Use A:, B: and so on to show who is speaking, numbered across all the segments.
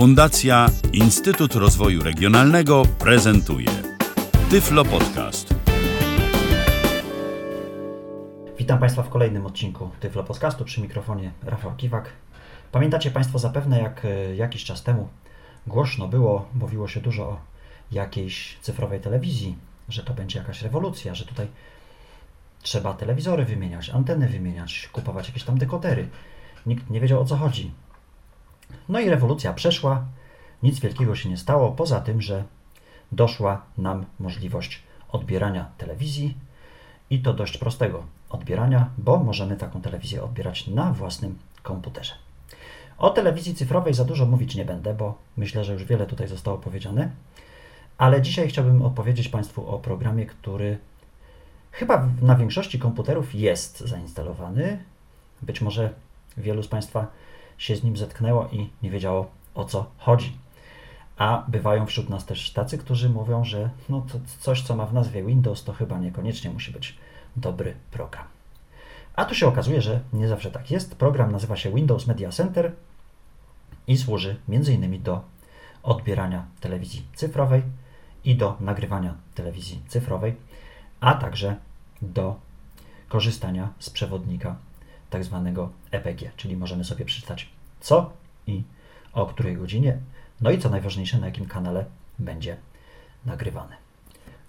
A: Fundacja Instytut Rozwoju Regionalnego prezentuje Tyflo Podcast.
B: Witam Państwa w kolejnym odcinku Tyflo Podcastu przy mikrofonie Rafał Kiwak. Pamiętacie Państwo zapewne, jak e, jakiś czas temu głośno było, mówiło się dużo o jakiejś cyfrowej telewizji, że to będzie jakaś rewolucja, że tutaj trzeba telewizory wymieniać, anteny wymieniać, kupować jakieś tam dekodery. Nikt nie wiedział o co chodzi. No i rewolucja przeszła, nic wielkiego się nie stało, poza tym, że doszła nam możliwość odbierania telewizji i to dość prostego odbierania, bo możemy taką telewizję odbierać na własnym komputerze. O telewizji cyfrowej za dużo mówić nie będę, bo myślę, że już wiele tutaj zostało powiedziane, ale dzisiaj chciałbym opowiedzieć Państwu o programie, który chyba na większości komputerów jest zainstalowany. Być może wielu z Państwa się z nim zetknęło i nie wiedziało o co chodzi. A bywają wśród nas też tacy, którzy mówią, że no to coś, co ma w nazwie Windows, to chyba niekoniecznie musi być dobry program. A tu się okazuje, że nie zawsze tak jest. Program nazywa się Windows Media Center i służy m.in. do odbierania telewizji cyfrowej i do nagrywania telewizji cyfrowej, a także do korzystania z przewodnika tak zwanego EPG, czyli możemy sobie przeczytać co i o której godzinie, no i co najważniejsze, na jakim kanale będzie nagrywane.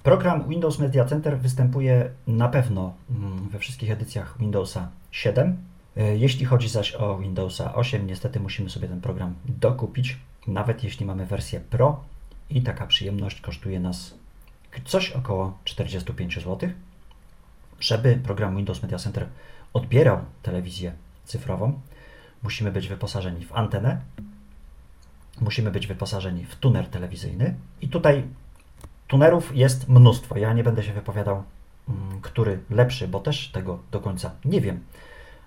B: Program Windows Media Center występuje na pewno mm, we wszystkich edycjach Windowsa 7. E, jeśli chodzi zaś o Windowsa 8, niestety musimy sobie ten program dokupić, nawet jeśli mamy wersję Pro i taka przyjemność kosztuje nas coś około 45 zł. Żeby program Windows Media Center odbierał telewizję cyfrową, musimy być wyposażeni w antenę, musimy być wyposażeni w tuner telewizyjny i tutaj tunerów jest mnóstwo. Ja nie będę się wypowiadał, mm, który lepszy, bo też tego do końca nie wiem,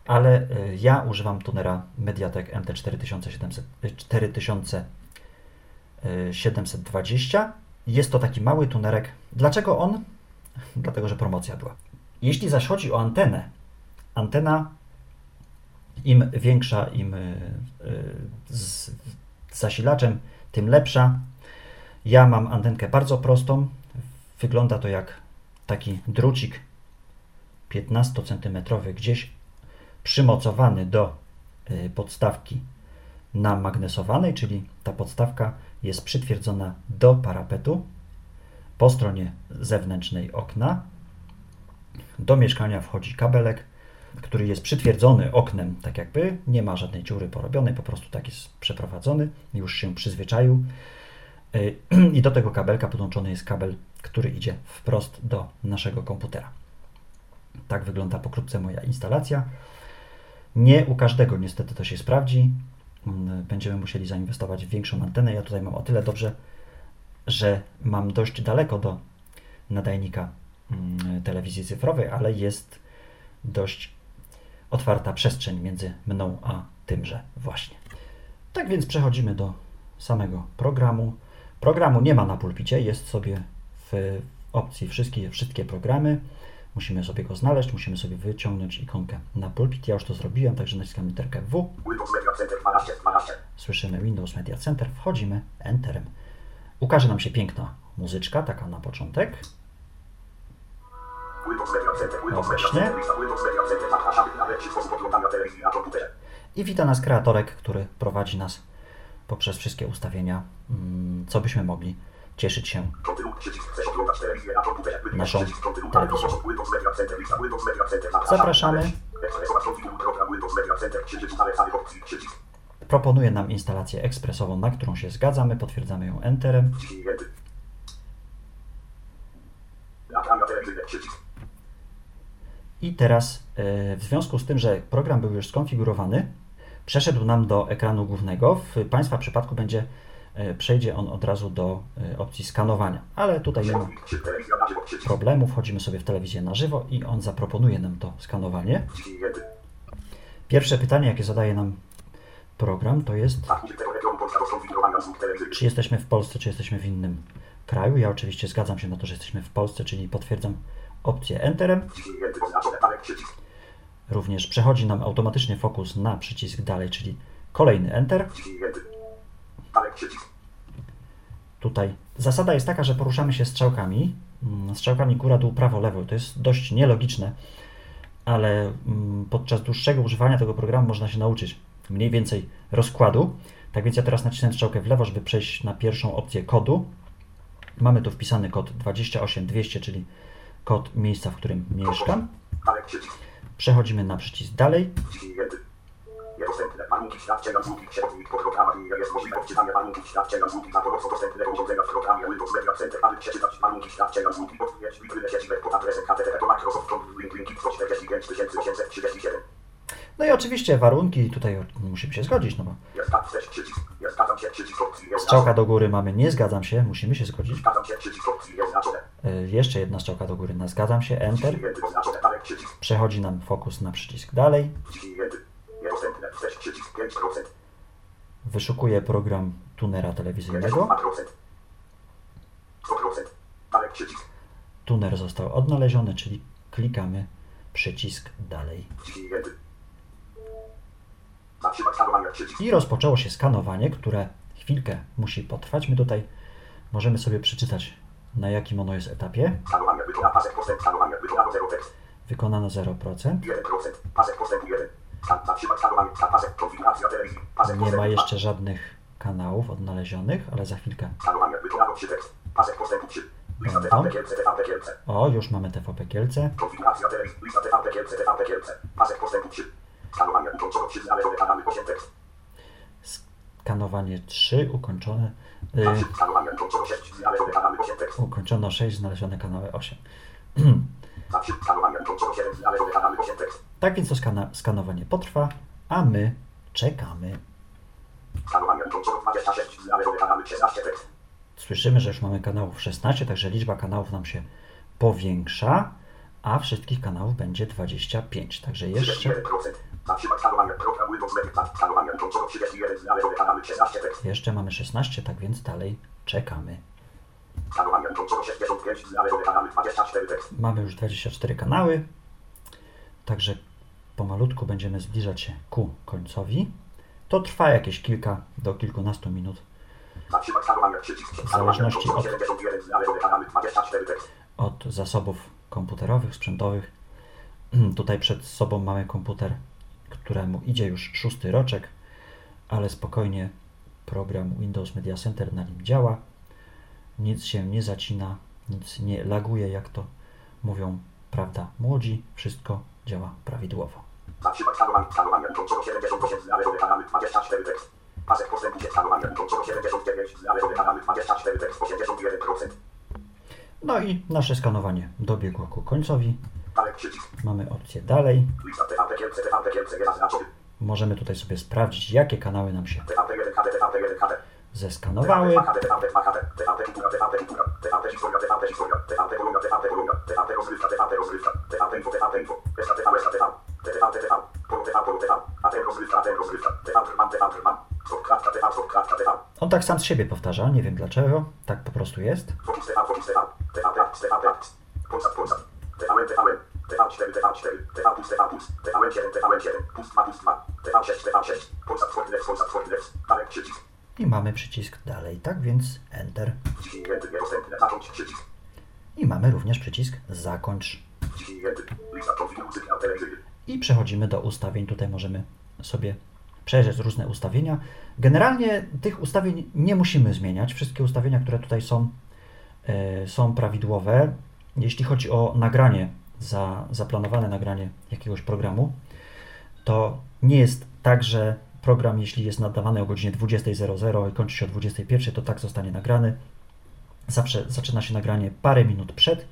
B: ale y, ja używam tunera Mediatek MT4720 4720. Jest to taki mały tunerek. Dlaczego on? Dlatego, że promocja była. Jeśli zaś chodzi o antenę, antena im większa, im y, z zasilaczem, tym lepsza. Ja mam antenkę bardzo prostą. Wygląda to jak taki drucik 15 cm gdzieś przymocowany do y, podstawki namagnesowanej, czyli ta podstawka jest przytwierdzona do parapetu po stronie zewnętrznej okna. Do mieszkania wchodzi kabelek, który jest przytwierdzony oknem, tak jakby, nie ma żadnej dziury porobionej, po prostu tak jest przeprowadzony, już się przyzwyczaił. Y, I do tego kabelka podłączony jest kabel, który idzie wprost do naszego komputera. Tak wygląda pokrótce moja instalacja. Nie u każdego niestety to się sprawdzi. Mm, będziemy musieli zainwestować w większą antenę. Ja tutaj mam o tyle dobrze, że mam dość daleko do nadajnika mm, telewizji cyfrowej, ale jest dość otwarta przestrzeń między mną a tymże właśnie. Tak więc przechodzimy do samego programu. Programu nie ma na pulpicie, jest sobie w opcji wszystkie, wszystkie programy. Musimy sobie go znaleźć, musimy sobie wyciągnąć ikonkę na pulpit. Ja już to zrobiłem, także naciskam literkę W. Słyszymy Windows Media Center, wchodzimy Enterem. Ukaże nam się piękna muzyczka, taka na początek. Właśnie. I wita nas kreatorek, który prowadzi nas poprzez wszystkie ustawienia, mm, co byśmy mogli cieszyć się naszą telewizją. Zapraszamy. Proponuje nam instalację ekspresową, na którą się zgadzamy, potwierdzamy ją Enterem. I teraz e, w związku z tym, że program był już skonfigurowany, przeszedł nam do ekranu głównego. W Państwa przypadku będzie e, przejdzie on od razu do e, opcji skanowania, ale tutaj nie ma problemu. Wchodzimy sobie w telewizję na żywo i on zaproponuje nam to skanowanie. Pierwsze pytanie, jakie zadaje nam program, to jest czy jesteśmy w Polsce, czy jesteśmy w innym kraju. Ja oczywiście zgadzam się na to, że jesteśmy w Polsce, czyli potwierdzam opcję Enterem. Również przechodzi nam automatycznie fokus na przycisk dalej, czyli kolejny Enter. Tutaj zasada jest taka, że poruszamy się strzałkami, mm, strzałkami góra, dół, prawo, lewo. To jest dość nielogiczne, ale mm, podczas dłuższego używania tego programu można się nauczyć mniej więcej rozkładu. Tak więc ja teraz nacisnę strzałkę w lewo, żeby przejść na pierwszą opcję kodu. Mamy tu wpisany kod 28200, czyli kod miejsca, w którym mieszkam. Przechodzimy na przycisk dalej.
C: Niedostępne. Warunki świadczenia usługi przewodnik po programie jest możliwe odczytanie warunków świadczenia usługi na pomocą dostępnego urządzenia w programie Windows Media Center, aby przeczytać warunki świadczenia usługi odwiedzać wykryte sieci web pod adresem http to Microsoft link link 145
B: No i oczywiście warunki, tutaj musimy się zgodzić, no bo strzałka do góry mamy nie zgadzam się, musimy się zgodzić.
C: Zgadzam się, przycisk opcji jest
B: Jeszcze jedna strzałka do góry na zgadzam się, enter. Przechodzi nam fokus na przycisk dalej.
C: Przyjęty. Niedostępne. Chcesz przycisk 5%.
B: Wyszukuję program tunera telewizyjnego.
C: 52%. 100%. Dalej przycisk.
B: Tuner został odnaleziony, czyli klikamy przycisk dalej. I rozpoczęło się skanowanie, które chwilkę musi potrwać. My tutaj możemy sobie przeczytać, na jakim ono jest etapie.
C: Wykonano 0 tekst.
B: Wykonano 0%.
C: 1%. Pasek postępu 1. Skan, zatrzymać skanowanie. Skan, pasek. Konfiguracja telewizji. Pasek
B: Nie ma jeszcze żadnych kanałów odnalezionych, ale za chwilkę.
C: Skanowanie wykonano 3 tekst. Pasek postępu 3. Lista
B: Będą.
C: TVP Kielce, TVP Kielce.
B: O, już mamy TVP Kielce.
C: Konfiguracja telewizji. Lista TVP Kielce, TVP Kielce. Pasek postępu 3. Skanowanie ukończono 3 znalezione kanamy 8 tekst.
B: Skanowanie 3 ukończone. Y,
C: ukończono 6 znalezione kanamy 8 tekst.
B: ukończono 6, znalezione kanały 8.
C: Znaczy, skanowanie ukończono 7 znalezione kanamy 8 tekst.
B: Tak więc to skana- skanowanie potrwa, a my czekamy.
C: Skanowanie ukończono 26 znalezione kanamy 16 tekst.
B: Słyszymy, że już mamy kanałów 16, także liczba kanałów nam się powiększa, a wszystkich kanałów będzie 25. Także jeszcze,
C: 31%. Zatrzymać skanowanie program Windows Media. Skanowanie ukończono 31 znalezione kanamy 16 tekst.
B: jeszcze mamy 16, tak więc dalej czekamy.
C: Skanowanie ukończono 65 znalezione kanamy 24 tekst.
B: Mamy już 24 kanały, także pomalutku będziemy zbliżać się ku końcowi. To trwa jakieś kilka do kilkunastu minut. W zależności od-
C: 71 znalezione kanamy 24 tekst.
B: od zasobów komputerowych, sprzętowych. Tutaj przed sobą mamy komputer, któremu idzie już szósty roczek, ale spokojnie program Windows Media Center na nim działa. Nic się nie zacina, nic nie laguje, jak to mówią, prawda, młodzi. Wszystko działa prawidłowo.
C: Zatrzymać skanowanie. Skanowanie ukończono 78 znalezione kanamy 24 tekst. Pasek postępu się skanowanie ukończono 79 znalezione kanamy 24 tekst. 81%.
B: No i nasze skanowanie dobiegło ku końcowi. Mamy opcję dalej. Możemy tutaj sobie sprawdzić, jakie kanały nam się
C: TVP 1 KD, TVP 1 KD.
B: zeskanowały.
C: TVP, TVP 2 KD, TVP Kultura, TVP Kultura, TVP Historia, TVP Historia, TVP Kolumna, TVP Kolumna, TVP Rozgrywka, TVP Rozgrywka, TVP Info, TVP Info, Esta TV, Esta TV, TVP TV, Polo TV, Polo TV, ATM Rozgrywka, ATM Rozgrywka, TV Trwam, TV Trwam, Stopklatka TV, Stopklatka TV,
B: On tak sam z siebie powtarza, nie wiem dlaczego, tak po prostu jest.
C: Fokus TV, Fokus TV, TVP Akt, TVP Akt, Polsat, Polsat, TVN, TVN, TV4, TV4, TV Plus, TV Plus, TVN7, TVN7, Pust 2, Pust 2, TV6, TV6, Polsat, Fortinet, Polsat, Fortinet, dalej przycisk,
B: I mamy przycisk dalej, tak więc Enter.
C: Zacząć przycisk.
B: I mamy również przycisk zakończ.
C: Lista telewizyjny.
B: I przechodzimy do ustawień. Tutaj możemy sobie przejrzeć różne ustawienia. Generalnie tych ustawień nie musimy zmieniać. Wszystkie ustawienia, które tutaj są, e, są prawidłowe. Jeśli chodzi o nagranie, za, zaplanowane nagranie jakiegoś programu, to nie jest tak, że program, jeśli jest nadawany o godzinie 20.00 i kończy się o 21.00, to tak zostanie nagrany. Zawsze zaczyna się nagranie parę minut przed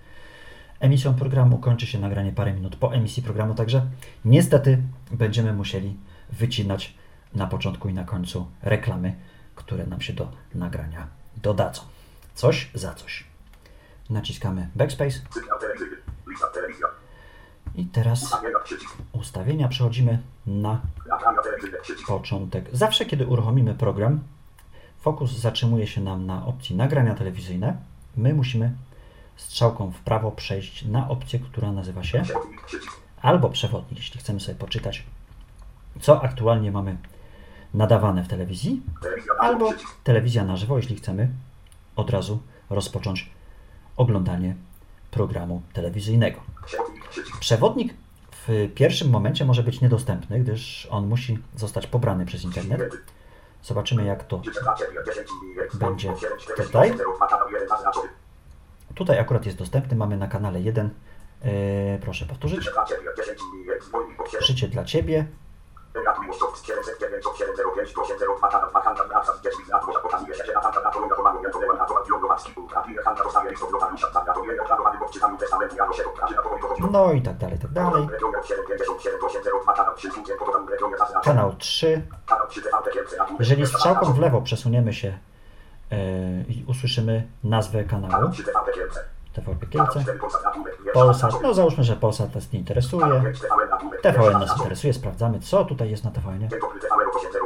B: emisją programu, kończy się nagranie parę minut po emisji programu, także niestety będziemy musieli wycinać na początku i na końcu reklamy, które nam się do nagrania dodadzą. Coś za coś. Naciskamy Backspace i teraz
C: Ustawienia
B: przechodzimy na początek. Zawsze, kiedy uruchomimy program, fokus zatrzymuje się nam na opcji nagrania telewizyjne. My musimy strzałką w prawo przejść na opcję, która nazywa się albo przewodnik, jeśli chcemy sobie poczytać, co aktualnie mamy nadawane w telewizji, albo telewizja na żywo, jeśli chcemy od razu rozpocząć oglądanie programu telewizyjnego.
C: Przewodnik,
B: w pierwszym momencie może być niedostępny, gdyż on musi zostać pobrany przez internet. Zobaczymy, jak to
C: Życzę dla Ciebie 10 i
B: Będzie
C: 7, 4,
B: tutaj.
C: 8, 0, 2, kanał 1, zaznaczony.
B: tutaj akurat jest dostępny. Mamy na kanale 1. Yy, proszę powtórzyć.
C: Życzę dla Ciebie 10 i dzwoni po 7.
B: Życie dla Ciebie. No i tak dalej, tak dalej.
C: Region 757 802 kanał 3 Słupien, podam regionie zaznaczony.
B: Kanał 3.
C: Kanał 3 TVP Kielce, Ratuj,
B: Jeżeli strzałką w lewo przesuniemy się yy, i usłyszymy nazwę kanału
C: Kanał 3 TVP Kielce.
B: TVP
C: Kanał
B: Kielce,
C: 4 Polsat.
B: No załóżmy, że Polsat nas nie interesuje.
C: 5 TVN,
B: nas interesuje, sprawdzamy co tutaj jest na TVN.
C: Dzień dobry, TVN 800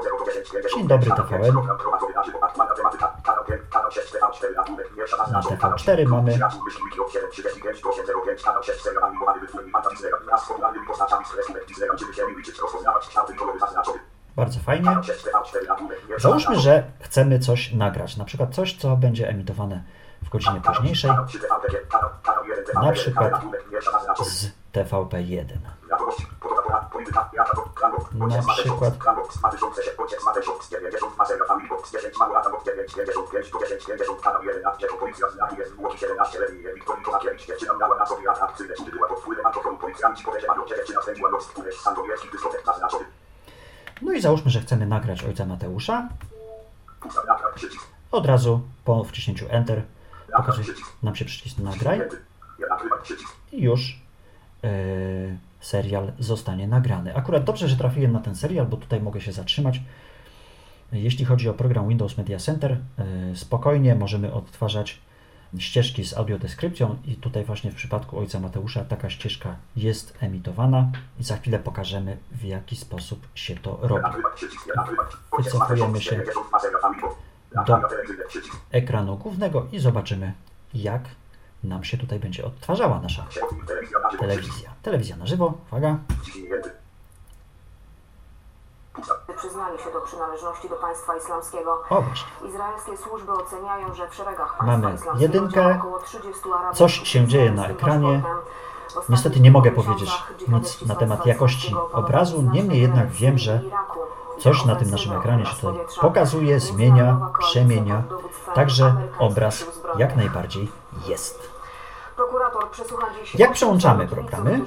C: 10
B: Dzień dobry, TVN.
C: Program prowadzony na żywo, aktualna tematyka. Kanał 5, kanał 6 TV4, Ratuj, Miersza, zaznaczony.
B: Na
C: Kanał
B: TV4 mamy-
C: Ratuj, myśli, wiki od 7, 35, 805, kanał 6 serial animowany, wytwórni Manta Disneya, wraz z popularnymi postaciami z kreskówek Disneya, gdzie się liczyć, rozpoznawać kształty i kolory zaznaczony.
B: Bardzo fajnie.
C: Kanał 6 TV4, Ratuj, Miersza,
B: Załóżmy, że chcemy coś nagrać, na przykład coś, co będzie emitowane w godzinie późniejszej
C: Kanał 3 TVP, kanał- kanał 1 TVP,
B: Na przykład z TVP1.
C: Wiadomości, fotografia, polityka, jazda, Kranbox,
B: Na przykład-
C: Kranbox, Mateusz, ojciec Mateusz, 90, Mazera, Family Box, 10, Małata, Box, 9, 55, 10, 50, kanał 11, policja, znaki jest, Łodzi, 17, Lewi, Wiktorii, Kozakiewicz, dziewczyna miała na sobie atrakcyjne udy, była pod wpływem alkoholu, policjanci podejrzewali o dziewczyna spędziła noc w którejś sandowiecki dyskotek zaznaczony.
B: No i załóżmy, że chcemy nagrać ojca Mateusza. Od razu po wciśnięciu Enter
C: przycisk,
B: nam się przycisk nagraj i już yy, serial zostanie nagrany. Akurat dobrze, że trafiłem na ten serial, bo tutaj mogę się zatrzymać. Jeśli chodzi o program Windows Media Center, yy, spokojnie możemy odtwarzać ścieżki z audiodeskrypcją i tutaj właśnie w przypadku ojca Mateusza taka ścieżka jest emitowana i za chwilę pokażemy w jaki sposób się to robi. Wycofujemy się
C: 90, Mazera, Family Box,
B: do-
C: telewizyjny przycisk,
B: ekranu głównego i zobaczymy jak nam się tutaj będzie odtwarzała nasza
C: telewizja,
B: telewizja. Na żywo, uwaga.
D: przyznali się do przynależności do państwa islamskiego.
B: O właśnie.
D: Izraelskie służby oceniają, że w szeregach
B: Mamy jedynkę.
D: działa około 30 Arabów
B: Coś się dzieje na ekranie. Niestety nie mogę powiedzieć nic na temat jakości obrazu, niemniej jednak wiem, że. Coś na tym naszym ekranie się tutaj pokazuje, zmienia, przemienia, także obraz jak najbardziej jest. Jak przełączamy programy?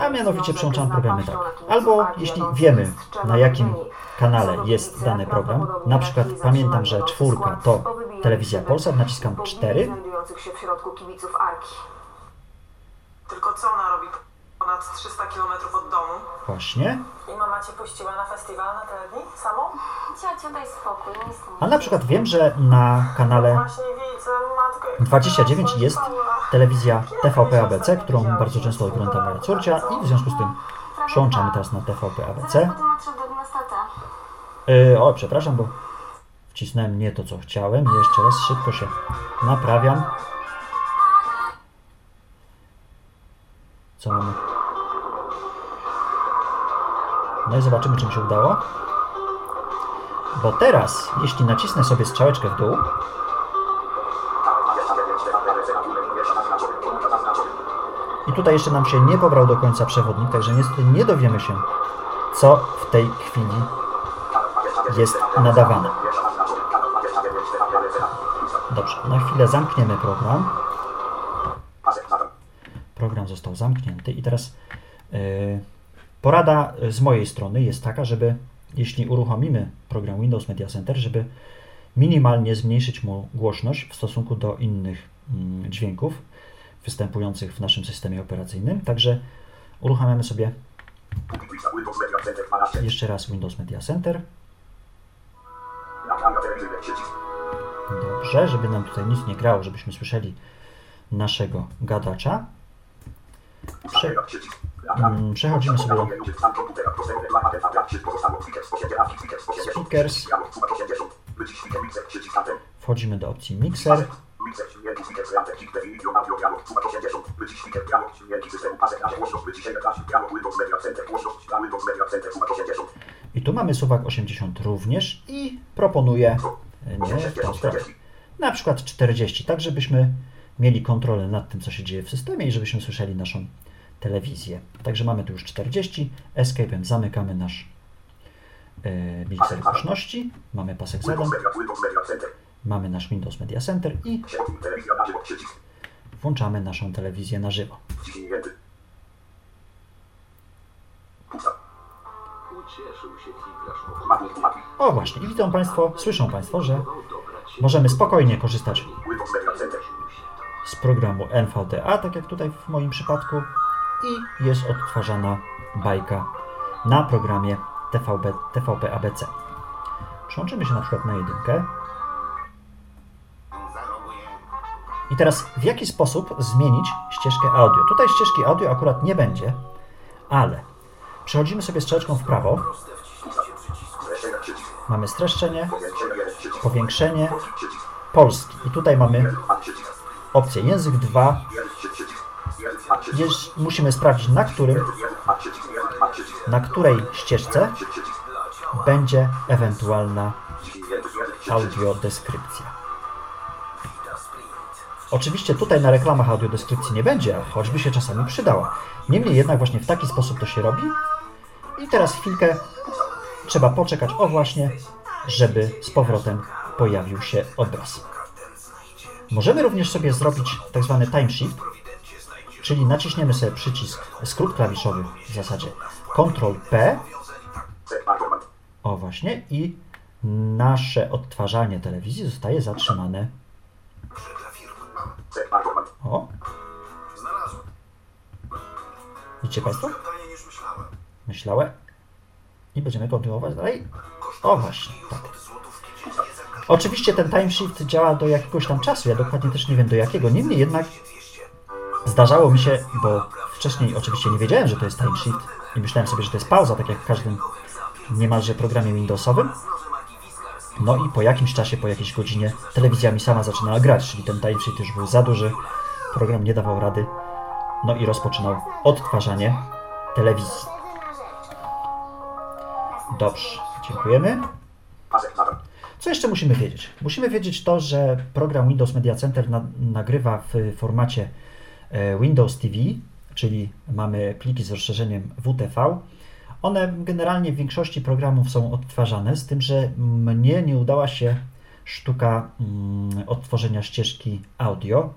B: A mianowicie przełączamy programy tak. Albo jeśli wiemy na jakim kanale jest dany program, na przykład pamiętam, że czwórka to telewizja Polsat, naciskam
D: opinii
B: 4.
D: znajdujących się w środku kibiców Arki.
E: Tylko co ona robi ponad 300 km od domu?
B: Właśnie.
E: I mama cię puściła na festiwal na te dni? Samą?
F: Ciociu, daj spokój, nie
B: A na przykład wiem, że na kanale
E: Właśnie widzę, matko. jak
B: 29
E: wyrosła
B: jest telewizja TVP ABC, którą bardzo często ogląda moja córcia i w związku z tym przełączamy teraz na TVP ABC.
F: Zaraz potem odszedł do gimnastata.
B: Yy, o, przepraszam, bo wcisnąłem nie to, co chciałem. Jeszcze raz szybko się naprawiam. Co mamy? No i zobaczymy, czy mi się udało. Bo teraz, jeśli nacisnę sobie strzałeczkę w dół, i tutaj jeszcze nam się nie pobrał do końca przewodnik, także niestety nie dowiemy się, co w tej chwili jest nadawane. Dobrze, na chwilę zamkniemy program. Został zamknięty i teraz yy, porada z mojej strony jest taka, żeby jeśli uruchomimy program Windows Media Center, żeby minimalnie zmniejszyć mu głośność w stosunku do innych mm, dźwięków występujących w naszym systemie operacyjnym. Także uruchamiamy sobie jeszcze raz Windows Media Center. Dobrze, żeby nam tutaj nic nie grało, żebyśmy słyszeli naszego gadacza. Prze mm, przechodzimy sobie Speakers. Wchodzimy do opcji Mixer. I tu mamy suwak 80 również i proponuję e, nie. Na przykład 40, tak żebyśmy mieli kontrolę nad tym, co się dzieje w systemie i żebyśmy słyszeli naszą telewizję. Także mamy tu już 40. Escape'em zamykamy nasz e, mikser głośności. Mamy pasek
C: Center.
B: mamy nasz Windows Media Center i włączamy naszą telewizję na żywo. O właśnie, i widzą Państwo, słyszą Państwo, że możemy spokojnie korzystać
C: Windows Media Center.
B: Z programu NVDA, tak jak tutaj w moim przypadku, i jest odtwarzana bajka na programie TVB, TVP ABC. Przyłączymy się na przykład na jedynkę. I teraz w jaki sposób zmienić ścieżkę audio? Tutaj ścieżki audio akurat nie będzie, ale przechodzimy sobie strzałeczką w prawo, mamy streszczenie,
C: Powiększenie,
B: polski. I tutaj mamy. Opcję język 2,
C: Jeden, trzy, przycisk. Jeden, a, przycisk.
B: jest, musimy sprawdzić na którym, na której ścieżce będzie ewentualna audiodeskrypcja. Oczywiście tutaj na reklamach audiodeskrypcji nie będzie, choćby się czasami przydała. Niemniej jednak właśnie w taki sposób to się robi. I teraz chwilkę trzeba poczekać, o właśnie, żeby z powrotem pojawił się obraz. Możemy również sobie zrobić tak zwany time czyli naciśniemy sobie przycisk, skrót klawiszowy w zasadzie Ctrl P, o właśnie, i nasze odtwarzanie telewizji zostaje zatrzymane. O. Widzicie Państwo? Myślałem. I będziemy kontynuować dalej. O właśnie, tak. Oczywiście ten time shift działa do jakiegoś tam czasu, ja dokładnie też nie wiem do jakiego. Niemniej jednak zdarzało mi się, bo wcześniej oczywiście nie wiedziałem, że to jest time shift i myślałem sobie, że to jest pauza, tak jak w każdym niemalże programie Windowsowym. No i po jakimś czasie, po jakiejś godzinie telewizja mi sama zaczynała grać, czyli ten time shift już był za duży, program nie dawał rady, no i rozpoczynał odtwarzanie telewizji. Dobrze, dziękujemy. Co jeszcze musimy wiedzieć? Musimy wiedzieć to, że program Windows Media Center na, nagrywa w formacie e, Windows TV, czyli mamy pliki z rozszerzeniem WTV. One generalnie w większości programów są odtwarzane, z tym, że mnie nie udała się sztuka mm, odtworzenia ścieżki audio,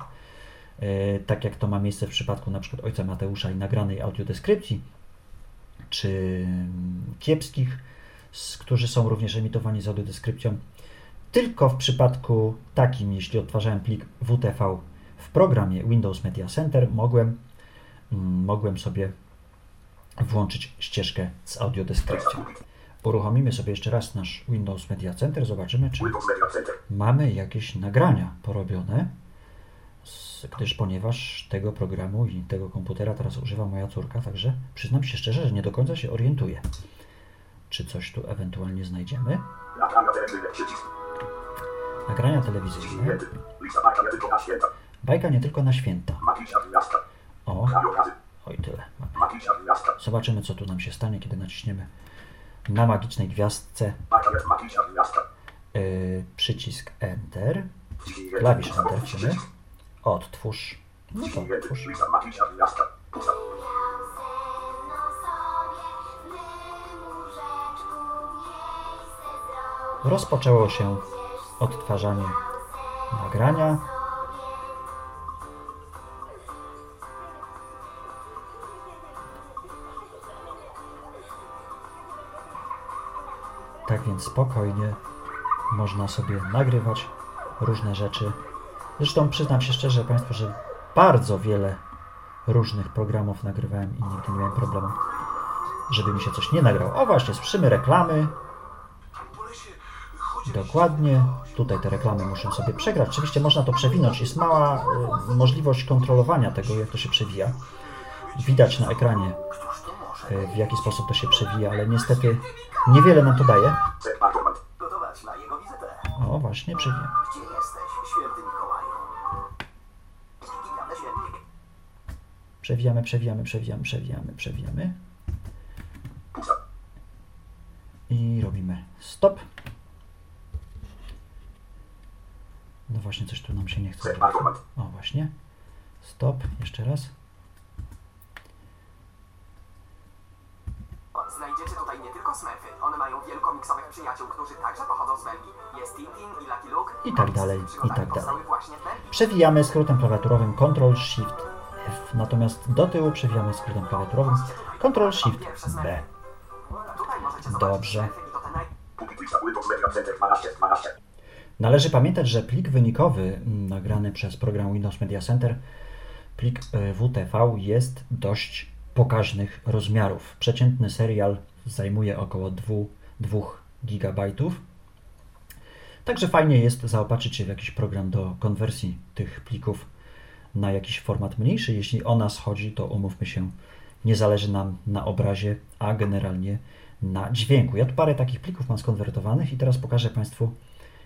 B: e, tak jak to ma miejsce w przypadku na przykład ojca Mateusza i nagranej audiodeskrypcji, czy mm, kiepskich, którzy są również emitowani z audiodeskrypcją. Tylko w przypadku takim, jeśli odtwarzałem plik WTV w programie Windows Media Center, mogłem, mm, mogłem sobie włączyć ścieżkę z audiodeskrypcją. Uruchomimy sobie jeszcze raz nasz Windows Media Center, zobaczymy, czy mamy jakieś nagrania porobione, gdyż ponieważ tego programu i tego komputera teraz używa moja córka, także przyznam się szczerze, że nie do końca się orientuję, czy coś tu ewentualnie znajdziemy.
C: Nagrania telewizyjne, bajka nie tylko na święta.
B: O, oj tyle. Zobaczymy, co tu nam się stanie, kiedy naciśniemy na magicznej gwiazdce yy, przycisk Enter, klawisz Enter wciśniemy, odtwórz, no.
C: Pusta.
B: Rozpoczęło się odtwarzanie nagrania. Tak więc spokojnie można sobie nagrywać różne rzeczy. Zresztą przyznam się szczerze Państwu, że bardzo wiele różnych programów nagrywałem i nigdy nie miałem problemu, żeby mi się coś nie nagrało. O właśnie, słyszymy reklamy, Dokładnie. Tutaj te reklamy muszę sobie przegrać. Oczywiście można to przewinąć. Jest mała y, możliwość kontrolowania tego, jak to się przewija. Widać na ekranie, y, w jaki sposób to się przewija, ale niestety niewiele nam to daje. O, właśnie, przewija. Przewijamy, przewijamy, przewijamy, przewijamy, przewijamy.
C: Pusta.
B: i robimy stop. No właśnie, coś O, właśnie. Stop, jeszcze raz.
G: Znajdziecie tutaj nie tylko smurfy. One mają wielu komiksowych przyjaciół, którzy także pochodzą z Belgii. Jest Tintin i Lucky Luke.
B: I tak dalej, i tak dalej. Przewijamy skrótem klawiaturowym Ctrl Shift F, natomiast do tyłu przewijamy skrótem klawiaturowym Ctrl Shift B.
G: Tutaj możecie zobaczyć
B: Dobrze.
G: smurfy i to te naj...
C: Publikuj za Windows Media Center 12, 12.
B: Należy pamiętać, że plik wynikowy mm, nagrany przez program Windows Media Center, plik y, WTV, jest dość pokaźnych rozmiarów. Przeciętny serial zajmuje około 2, 2 GB. Także fajnie jest zaopatrzyć się w jakiś program do konwersji tych plików na jakiś format mniejszy. Jeśli o nas chodzi, to umówmy się, nie zależy nam na obrazie, a generalnie na dźwięku. Ja tu parę takich plików mam skonwertowanych i teraz pokażę Państwu,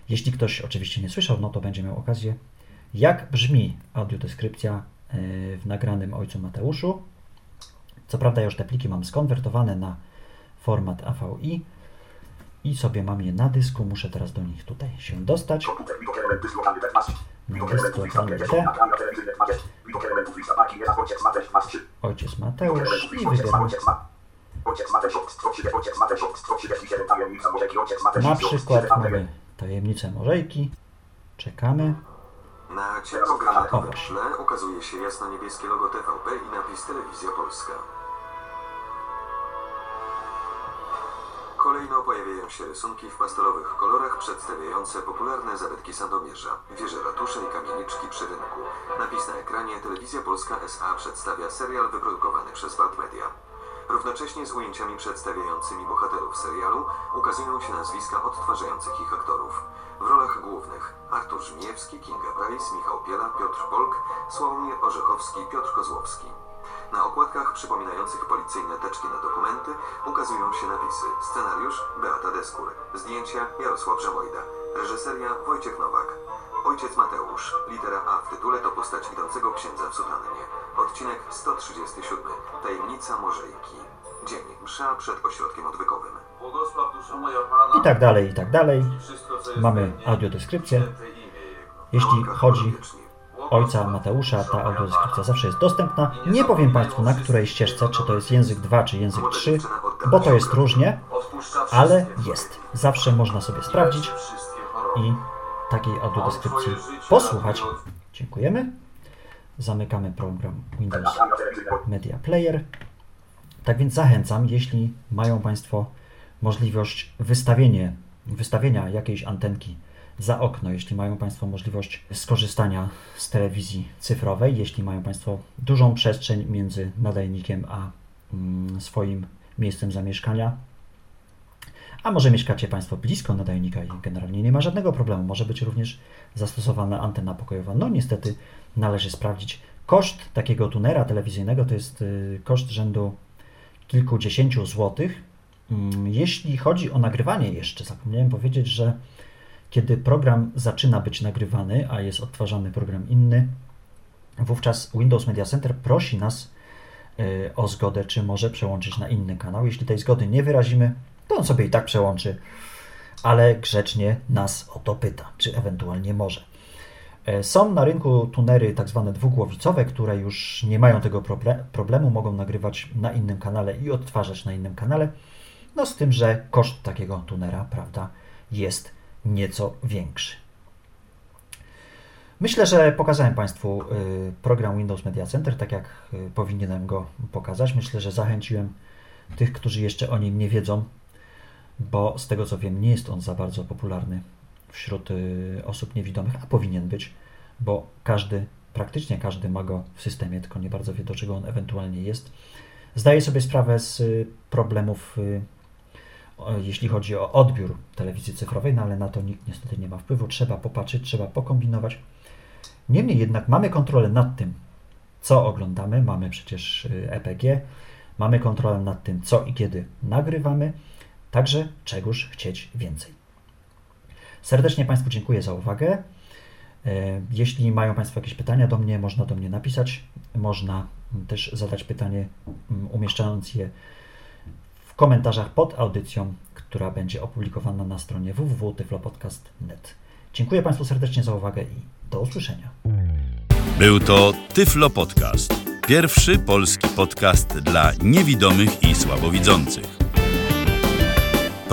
B: jeśli ktoś oczywiście nie słyszał, no to będzie miał okazję, jak brzmi audiodeskrypcja e, w nagranym Ojcu Mateuszu. Co prawda już te pliki mam skonwertowane na format AVI i sobie mam je na dysku. Muszę teraz do nich tutaj się dostać.
C: Komputer, widok elementów lokalny F12. Widok
B: Jest
C: elementów lista
B: lokalny
C: 50,
B: T.
C: nagrania telewizyjne 20. Widok elementów lista parki, nie ojciec Mateusz, masz 3.
B: Ojciec
C: Widok
B: Mateusz
C: elementów
B: i wybieram
C: Ojciec Ma. Ojciec Mateusz, ojciec Mateusz, 137 tajemnica Morzeki, ojciec Mateusz,
B: na
C: 137
B: przykład mamy tajemnicę Morzejki. Czekamy.
H: Na ciemnogranatowym
B: O, właśnie.
H: tle ukazuje się jasno-niebieskie logo TVP i napis Telewizja Polska. Kolejno pojawiają się rysunki w pastelowych kolorach przedstawiające popularne zabytki Sandomierza, wieże ratusza i kamieniczki przy rynku. Napis na ekranie Telewizja Polska SA przedstawia serial wyprodukowany przez Balt Media. Równocześnie z ujęciami przedstawiającymi bohaterów serialu ukazują się nazwiska odtwarzających ich aktorów. W rolach głównych Artur Żmijewski, Kinga Price, Michał Piela, Piotr Polk, Sławomir Orzechowski, Piotr Kozłowski. Na okładkach przypominających policyjne teczki na dokumenty ukazują się napisy Scenariusz Beata Deskur Zdjęcia Jarosław Żemojda Reżyseria Wojciech Nowak Ojciec Mateusz Litera A w tytule to postać idącego księdza w sutannie Odcinek 137 Tajemnica Morzejki Dzień msza przed ośrodkiem odwykowym
B: I tak dalej, i tak dalej. Mamy audiodeskrypcję. Jeśli chodzi ojca Mateusza, ta audiodeskrypcja zawsze jest dostępna. Nie powiem Państwu na której ścieżce, czy to jest język 2, czy język 3, bo to jest różnie, ale jest. Zawsze można sobie sprawdzić i takiej audiodeskrypcji posłuchać. Dziękujemy. Zamykamy program Windows. Media Player. Tak więc zachęcam, jeśli mają Państwo możliwość wystawienie, wystawienia jakiejś antenki za okno, jeśli mają Państwo możliwość skorzystania z telewizji cyfrowej, jeśli mają Państwo dużą przestrzeń między nadajnikiem a mm, swoim miejscem zamieszkania, a może mieszkacie Państwo blisko nadajnika i generalnie nie ma żadnego problemu. Może być również zastosowana antena pokojowa. No niestety należy sprawdzić. Koszt takiego tunera telewizyjnego to jest y, koszt rzędu kilkudziesięciu złotych. Mm, Jeśli chodzi o nagrywanie jeszcze, zapomniałem powiedzieć, że kiedy program zaczyna być nagrywany, a jest odtwarzany program inny, wówczas Windows Media Center prosi nas y, o zgodę, czy może przełączyć na inny kanał. Jeśli tej zgody nie wyrazimy, to on sobie i tak przełączy, ale grzecznie nas o to pyta, czy ewentualnie może. E, Są na rynku tunery tak zwane dwugłowicowe, które już nie mają tego proble- problemu, mogą nagrywać na innym kanale i odtwarzać na innym kanale. No z tym, że koszt takiego tunera, prawda, jest nieco większy. Myślę, że pokazałem Państwu y, program Windows Media Center, tak jak y, powinienem go pokazać. Myślę, że zachęciłem tych, którzy jeszcze o nim nie wiedzą, bo z tego co wiem, nie jest on za bardzo popularny wśród y, osób niewidomych, a powinien być, bo każdy, praktycznie każdy ma go w systemie, tylko nie bardzo wie, do czego on ewentualnie jest. Zdaję sobie sprawę z y, problemów, y, jeśli chodzi o odbiór telewizji cyfrowej, no ale na to nikt niestety nie ma wpływu. Trzeba popatrzeć, trzeba pokombinować. Niemniej jednak mamy kontrolę nad tym, co oglądamy. Mamy przecież EPG, mamy kontrolę nad tym, co i kiedy nagrywamy. Także czegóż chcieć więcej. Serdecznie Państwu dziękuję za uwagę. E, Jeśli mają Państwo jakieś pytania do mnie, można do mnie napisać. Można też zadać pytanie, mm, umieszczając je w komentarzach pod audycją, która będzie opublikowana na stronie www.tyflopodcast.net. Dziękuję Państwu serdecznie za uwagę i do usłyszenia.
A: Był to Tyflo Podcast. Pierwszy polski podcast dla niewidomych i słabowidzących.